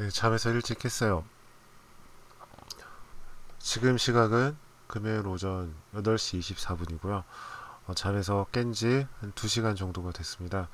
네, 잠에서 일찍 했어요. 지금 시각은 금요일 오전 8시 24분이고요. 어, 잠에서 깬 지 한 2시간 정도가 됐습니다.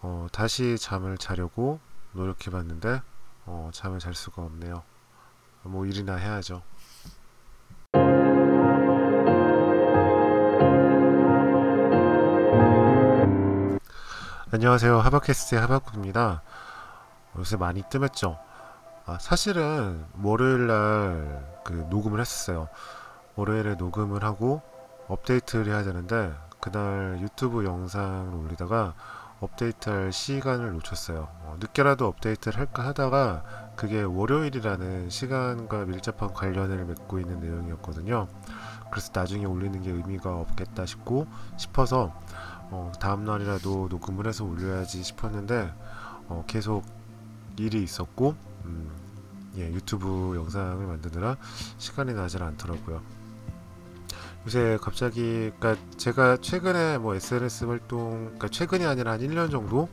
어, 다시 잠을 자려고 노력해 봤는데 어, 잠을 잘 수가 없네요. 뭐 일이나 해야죠. 안녕하세요. 하바캐스트의 하바쿠입니다. 요새 많이 뜸했죠. 아, 사실은 월요일 날 그 녹음을 했었어요. 월요일에 녹음을 하고 업데이트를 해야 되는데 그날 유튜브 영상을 올리다가 업데이트할 시간을 놓쳤어요. 어, 늦게라도 업데이트를 할까 하다가 그게 월요일이라는 시간과 밀접한 관련을 맺고 있는 내용이었거든요. 그래서 나중에 올리는 게 의미가 없겠다 싶고 싶어서 어, 다음 날이라도 녹음을 해서 올려야지 싶었는데 어, 계속 일이 있었고 음, 예, 유튜브 영상을 만드느라 시간이 나질 않더라고요. 요새 갑자기 그러니까 제가 최근에 뭐 SNS 활동 그러니까 최근이 아니라 한 1년 정도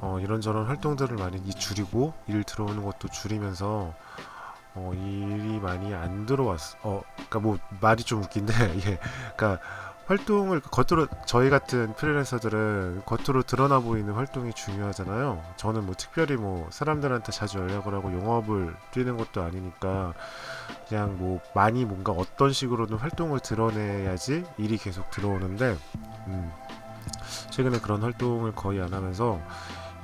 어, 이런저런 활동들을 많이 줄이고 일 들어오는 것도 줄이면서 어, 일이 많이 안 들어왔어. 어, 그러니까 뭐 말이 좀 웃긴데 예, 그러니까 활동을 겉으로 저희 같은 프리랜서들은 겉으로 드러나 보이는 활동이 중요하잖아요. 저는 뭐 특별히 뭐 사람들한테 자주 연락을 하고 영업을 뛰는 것도 아니니까 그냥 뭐 많이 뭔가 어떤 식으로든 활동을 드러내야지 일이 계속 들어오는데 음, 최근에 그런 활동을 거의 안 하면서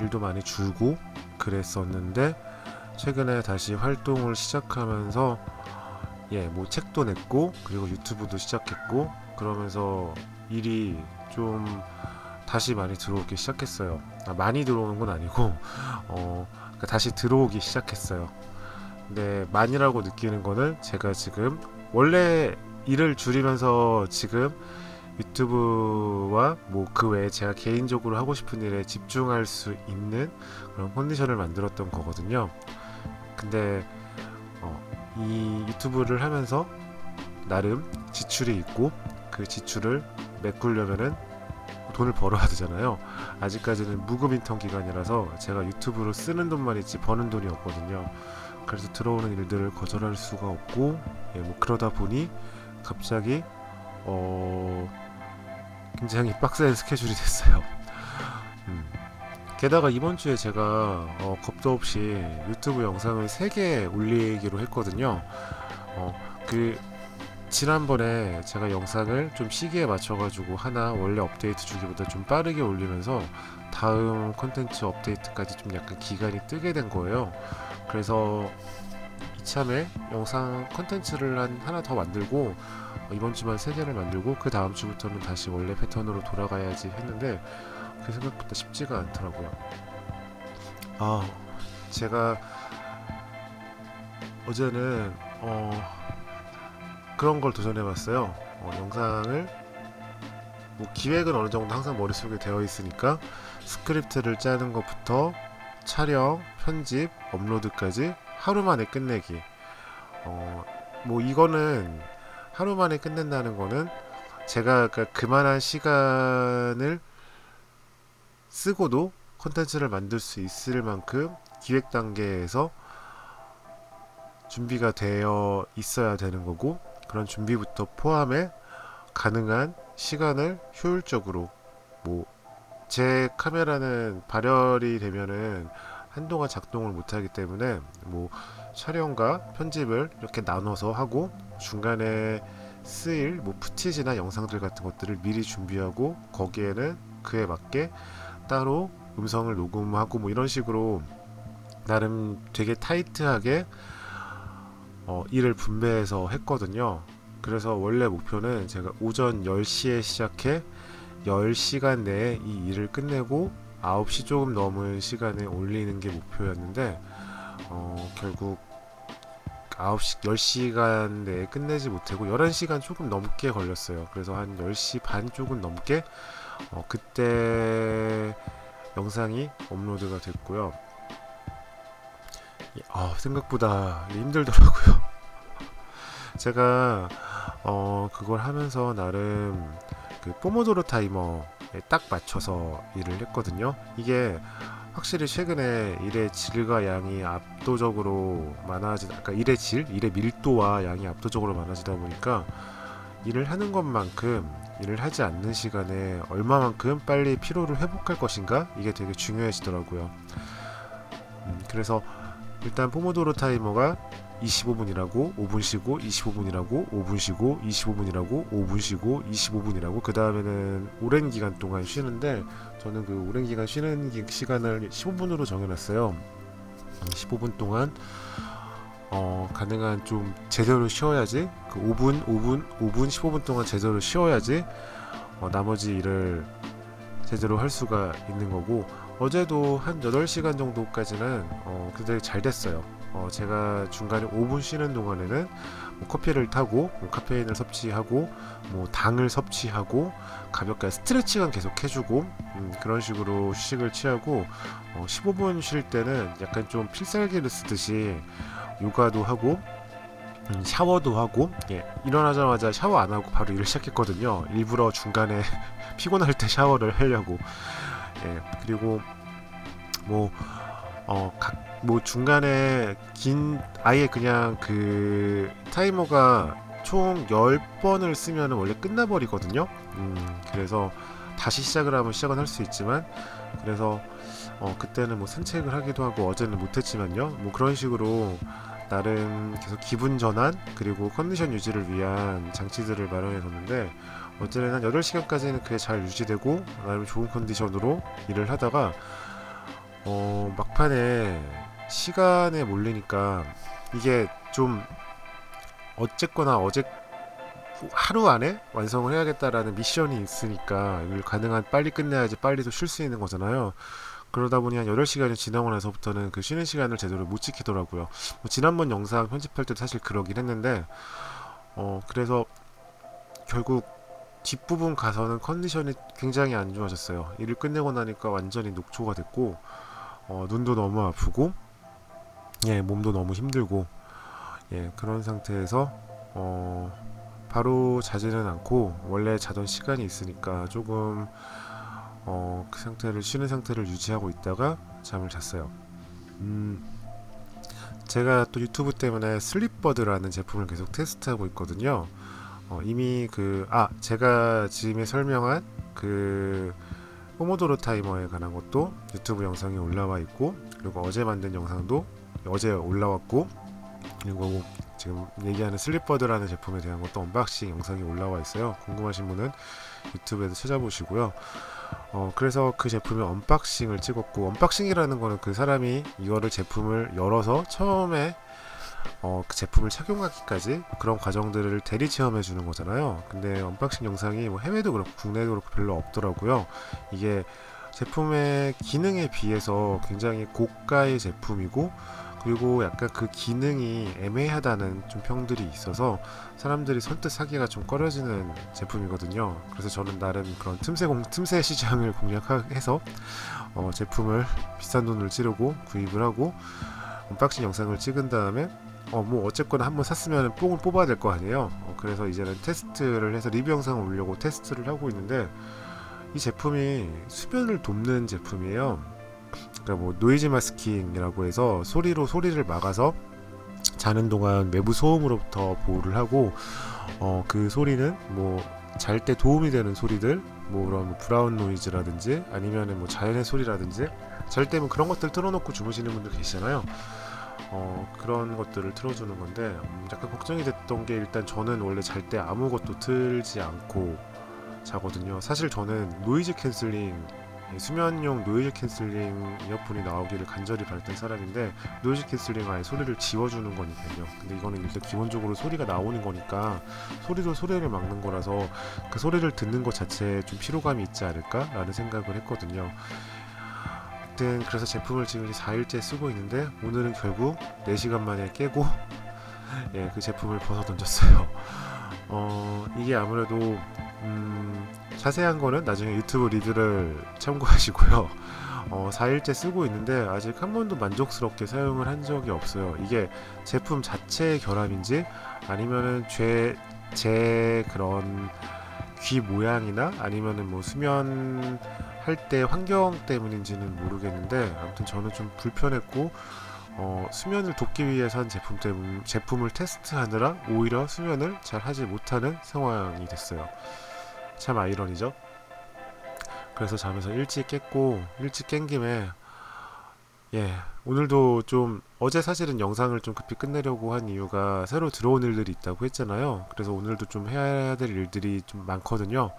일도 많이 줄고 그랬었는데 최근에 다시 활동을 시작하면서 예, 뭐 책도 냈고 그리고 유튜브도 시작했고 그러면서 일이 좀 다시 많이 들어오기 시작했어요. 아, 많이 들어오는 건 아니고 어, 그러니까 다시 들어오기 시작했어요. 근데 많이라고 느끼는 거는 제가 지금 원래 일을 줄이면서 지금 유튜브와 뭐 그 외에 제가 개인적으로 하고 싶은 일에 집중할 수 있는 그런 컨디션을 만들었던 거거든요. 근데 어, 이 유튜브를 하면서 나름 지출이 있고 그 지출을 메꾸려면은 돈을 벌어야 되잖아요. 아직까지는 무급 인턴 기간이라서 제가 유튜브로 쓰는 돈만 있지 버는 돈이 없거든요. 그래서 들어오는 일들을 거절할 수가 없고 예, 뭐 그러다 보니 갑자기 어 굉장히 빡센 스케줄이 됐어요. 음. 게다가 이번 주에 제가 어, 겁도 없이 유튜브 영상을 3개 올리기로 했거든요. 어, 그 지난번에 제가 영상을 좀 시기에 맞춰가지고 하나 원래 업데이트 주기보다 좀 빠르게 올리면서 다음 컨텐츠 업데이트까지 좀 약간 기간이 뜨게 된 거예요. 그래서 이참에 영상 컨텐츠를 한 하나 더 만들고 어, 이번 주만 세 개를 만들고 그 다음 주부터는 다시 원래 패턴으로 돌아가야지 했는데 그 생각보다 쉽지가 않더라고요. 아 제가 어제는 어 그런 걸 도전해봤어요. 어, 영상을 뭐 기획은 어느 정도 항상 머릿속에 되어 있으니까 스크립트를 짜는 것부터 촬영, 편집, 업로드까지 하루 만에 끝내기. 어, 뭐 이거는 하루 만에 끝낸다는 거는 제가 그만한 시간을 쓰고도 컨텐츠를 만들 수 있을 만큼 기획 단계에서 준비가 되어 있어야 되는 거고 그런 준비부터 포함해 가능한 시간을 효율적으로 뭐 제 카메라는 발열이 되면은 한동안 작동을 못하기 때문에 뭐 촬영과 편집을 이렇게 나눠서 하고 중간에 쓰일 뭐 푸티지나 영상들 같은 것들을 미리 준비하고 거기에는 그에 맞게 따로 음성을 녹음하고 뭐 이런 식으로 나름 되게 타이트하게 어, 일을 분배해서 했거든요. 그래서 원래 목표는 제가 오전 10시에 시작해 10시간 내에 이 일을 끝내고 9시 조금 넘은 시간에 올리는 게 목표였는데 어, 결국 9시, 10시간 내에 끝내지 못하고 11시간 조금 넘게 걸렸어요. 그래서 한 10시 반 조금 넘게 어, 그때 영상이 업로드가 됐고요. 아, 생각보다 힘들더라고요. 제가 어, 그걸 하면서 나름 그 포모도로 타이머에 딱 맞춰서 일을 했거든요. 이게 확실히 최근에 일의 질과 양이 압도적으로 많아지, 그러니까 일의 질, 일의 밀도와 양이 압도적으로 많아지다 보니까 일을 하는 것만큼 일을 하지 않는 시간에 얼마만큼 빨리 피로를 회복할 것인가 이게 되게 중요해지더라고요. 음, 그래서 일단 포모도로 타이머가 25분이라고 5분 쉬고 25분이라고 5분 쉬고 25분이라고 5분 쉬고 25분이라고 그 다음에는 오랜 기간 동안 쉬는데 저는 그 오랜 기간 쉬는 기- 시간을 15분으로 정해놨어요. 15분 동안 어, 가능한 좀 제대로 쉬어야지 그 5분 5분 5분 15분 동안 제대로 쉬어야지 어, 나머지 일을 제대로 할 수가 있는 거고 어제도 한 8시간 정도까지는 어, 그대로 잘 됐어요. 어, 제가 중간에 5분 쉬는 동안에는 뭐 커피를 타고 뭐 카페인을 섭취하고 뭐 당을 섭취하고 가볍게 스트레칭은 계속 해주고 음, 그런 식으로 휴식을 취하고 어, 15분 쉴 때는 약간 좀 필살기를 쓰듯이 요가도 하고 음, 샤워도 하고 예, 일어나자마자 샤워 안 하고 바로 일을 시작했거든요. 일부러 중간에 피곤할 때 샤워를 하려고 예, 그리고 뭐 어, 각, 뭐 중간에 긴 아예 그냥 그 타이머가 총 10번을 쓰면 원래 끝나버리거든요. 음, 그래서 다시 시작을 하면 시작은 할 수 있지만 그래서 어, 그때는 뭐 산책을 하기도 하고 어제는 못했지만요. 뭐 그런 식으로 나름 계속 기분 전환 그리고 컨디션 유지를 위한 장치들을 마련해 뒀는데 어제는 한 8시간까지는 그게 잘 유지되고 나름 좋은 컨디션으로 일을 하다가 어, 막판에 시간에 몰리니까 이게 좀 어쨌거나 어제 하루 안에 완성을 해야겠다라는 미션이 있으니까 이걸 가능한 빨리 끝내야지 빨리 또쉴수 있는 거잖아요. 그러다 보니 한 8시간이 지나고 나서부터는 그 쉬는 시간을 제대로 못 지키더라고요. 뭐 지난번 영상 편집할 때도 사실 그러긴 했는데, 어, 그래서 결국 뒷부분 가서는 컨디션이 굉장히 안 좋아졌어요. 일을 끝내고 나니까 완전히 녹초가 됐고, 어, 눈도 너무 아프고, 예, 몸도 너무 힘들고, 예, 그런 상태에서, 어, 바로 자지는 않고, 원래 자던 시간이 있으니까 조금, 어, 그 상태를, 쉬는 상태를 유지하고 있다가 잠을 잤어요. 음, 제가 또 유튜브 때문에 슬립버드라는 제품을 계속 테스트하고 있거든요. 어, 이미 그, 아, 제가 지금에 설명한 그, 포모도로 타이머에 관한 것도 유튜브 영상이 올라와 있고, 그리고 어제 만든 영상도 어제 올라왔고, 그리고 지금 얘기하는 Sleepbuds라는 제품에 대한 것도 unboxing 영상이 올라와 있어요. 궁금하신 분은 유튜브에서 찾아보시고요. 어, 그래서 그 제품의 unboxing을 찍었고, unboxing이라는 거는 그 사람이 이거를 제품을 열어서 처음에 어, 그 제품을 착용하기까지 그런 과정들을 대리 체험해 주는 거잖아요. 근데 unboxing 영상이 뭐 해외도 그렇고 국내도 그렇고 별로 없더라고요. 이게 제품의 기능에 비해서 굉장히 고가의 제품이고 그리고 약간 그 기능이 애매하다는 좀 평들이 있어서 사람들이 선뜻 사기가 좀 꺼려지는 제품이거든요. 그래서 저는 나름 그런 틈새 공, 틈새 시장을 공략해서 어, 제품을 비싼 돈을 지르고 구입을 하고 unboxing 영상을 찍은 다음에 어 뭐 어쨌거나 한번 샀으면 뽕을 뽑아야 될 거 아니에요. 어, 그래서 이제는 테스트를 해서 리뷰 영상을 올려고 테스트를 하고 있는데 이 제품이 수면을 돕는 제품이에요. 그러니까 뭐 noise masking이라고 해서 소리로 소리를 막아서 자는 동안 외부 소음으로부터 보호를 하고 어 그 소리는 뭐 잘 때 도움이 되는 소리들 뭐 그런 brown noise라든지 아니면은 뭐 자연의 소리라든지 잘 때면 그런 것들 틀어놓고 주무시는 분들 계시잖아요. 어, 그런 것들을 틀어주는 건데 음, 약간 걱정이 됐던 게 일단 저는 원래 잘 때 아무것도 틀지 않고 자거든요. 사실 저는 noise canceling 이 수면용 noise canceling 이어폰이 나오기를 간절히 바랬던 사람인데 noise canceling 아예 소리를 지워주는 거니까요. 근데 이거는 일단 기본적으로 소리가 나오는 거니까 소리로 소리를 막는 거라서 그 소리를 듣는 것 자체에 좀 피로감이 있지 않을까라는 생각을 했거든요. 아무튼 그래서 제품을 지금 이제 4일째 쓰고 있는데 오늘은 결국 4시간 만에 깨고 예, 그 제품을 벗어 던졌어요. 어, 이게 아무래도 음, 자세한 거는 나중에 유튜브 리뷰를 참고하시고요. 어, 4일째 쓰고 있는데 아직 한 번도 만족스럽게 사용을 한 적이 없어요. 이게 제품 자체의 결함인지 아니면은 제, 제 그런 귀 모양이나 아니면은 뭐 수면 할때 환경 때문인지는 모르겠는데 아무튼 저는 좀 불편했고 어, 수면을 돕기 위해서 한 제품 때문 제품을 테스트하느라 오히려 수면을 잘 하지 못하는 상황이 됐어요. 참 아이러니죠. 그래서 잠에서 일찍 깼고 일찍 깬 김에 예 오늘도 좀 어제 사실은 영상을 좀 급히 끝내려고 한 이유가 새로 들어온 일들이 있다고 했잖아요. 그래서 오늘도 좀 해야 될 일들이 좀 많거든요.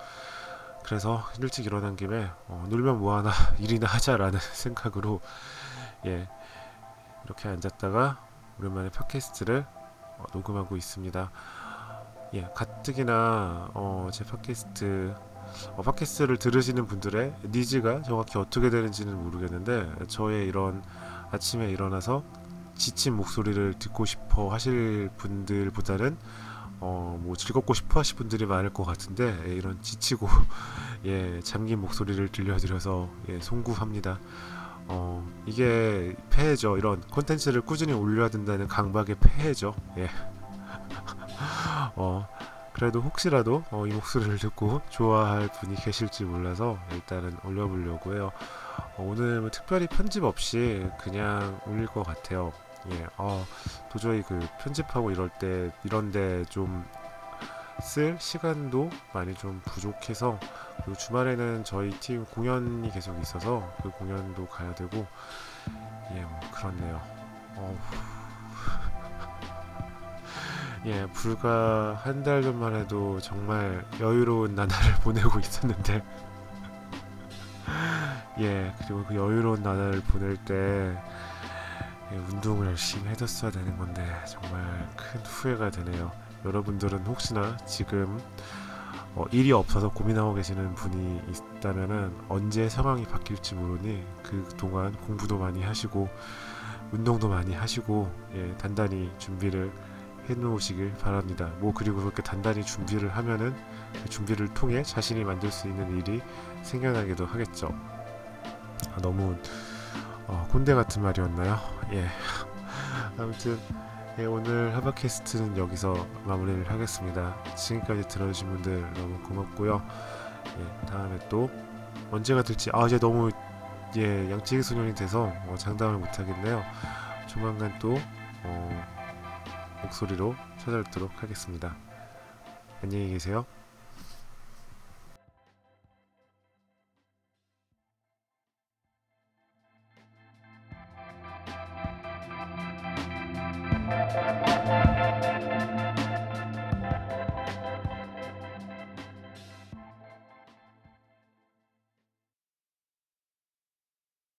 그래서 일찍 일어난 김에 어, 놀면 뭐하나 일이나 하자라는 생각으로 예 이렇게 앉았다가 오랜만에 팟캐스트를 어, 녹음하고 있습니다. 예 가뜩이나 어, 제 팟캐스트 어, 팟캐스트를 들으시는 분들의 니즈가 정확히 어떻게 되는지는 모르겠는데 저의 이런 아침에 일어나서 지친 목소리를 듣고 싶어 하실 분들보다는 어, 뭐 즐겁고 싶어 하실 분들이 많을 것 같은데 예, 이런 지치고 예, 잠긴 목소리를 들려드려서 예, 송구합니다. 어, 이게 폐해죠. 이런 콘텐츠를 꾸준히 올려야 된다는 강박의 폐해죠. 예. 어, 그래도 혹시라도 어, 이 목소리를 듣고 좋아할 분이 계실지 몰라서 일단은 올려보려고 해요. 어, 오늘 뭐 특별히 편집 없이 그냥 올릴 것 같아요. 예, 어, 도저히 그 편집하고 이럴 때 이런데 좀 쓸 시간도 많이 좀 부족해서 그리고 주말에는 저희 팀 공연이 계속 있어서 그 공연도 가야 되고 예, 뭐 그렇네요. 어후. 예, 불과 한 달 전만 해도 정말 여유로운 나날을 보내고 있었는데 예, 그리고 그 여유로운 나날을 보낼 때 예, 운동을 열심히 해뒀어야 되는 건데 정말 큰 후회가 되네요. 여러분들은 혹시나 지금 어, 일이 없어서 고민하고 계시는 분이 있다면은 언제 상황이 바뀔지 모르니 그 동안 공부도 많이 하시고 운동도 많이 하시고 예, 단단히 준비를 해놓으시길 바랍니다. 뭐 그리고 그렇게 단단히 준비를 하면은 그 준비를 통해 자신이 만들 수 있는 일이 생겨나기도 하겠죠. 아, 너무 어, 꼰대 같은 말이었나요? 예. 아무튼 예, 오늘 하바캐스트는 여기서 마무리를 하겠습니다. 지금까지 들어주신 분들 너무 고맙고요. 예, 다음에 또 언제가 될지 아 이제 너무 예 양치기 소년이 돼서 어, 장담을 못하겠네요. 조만간 또 어, 목소리로 찾아뵙도록 하겠습니다. 안녕히 계세요.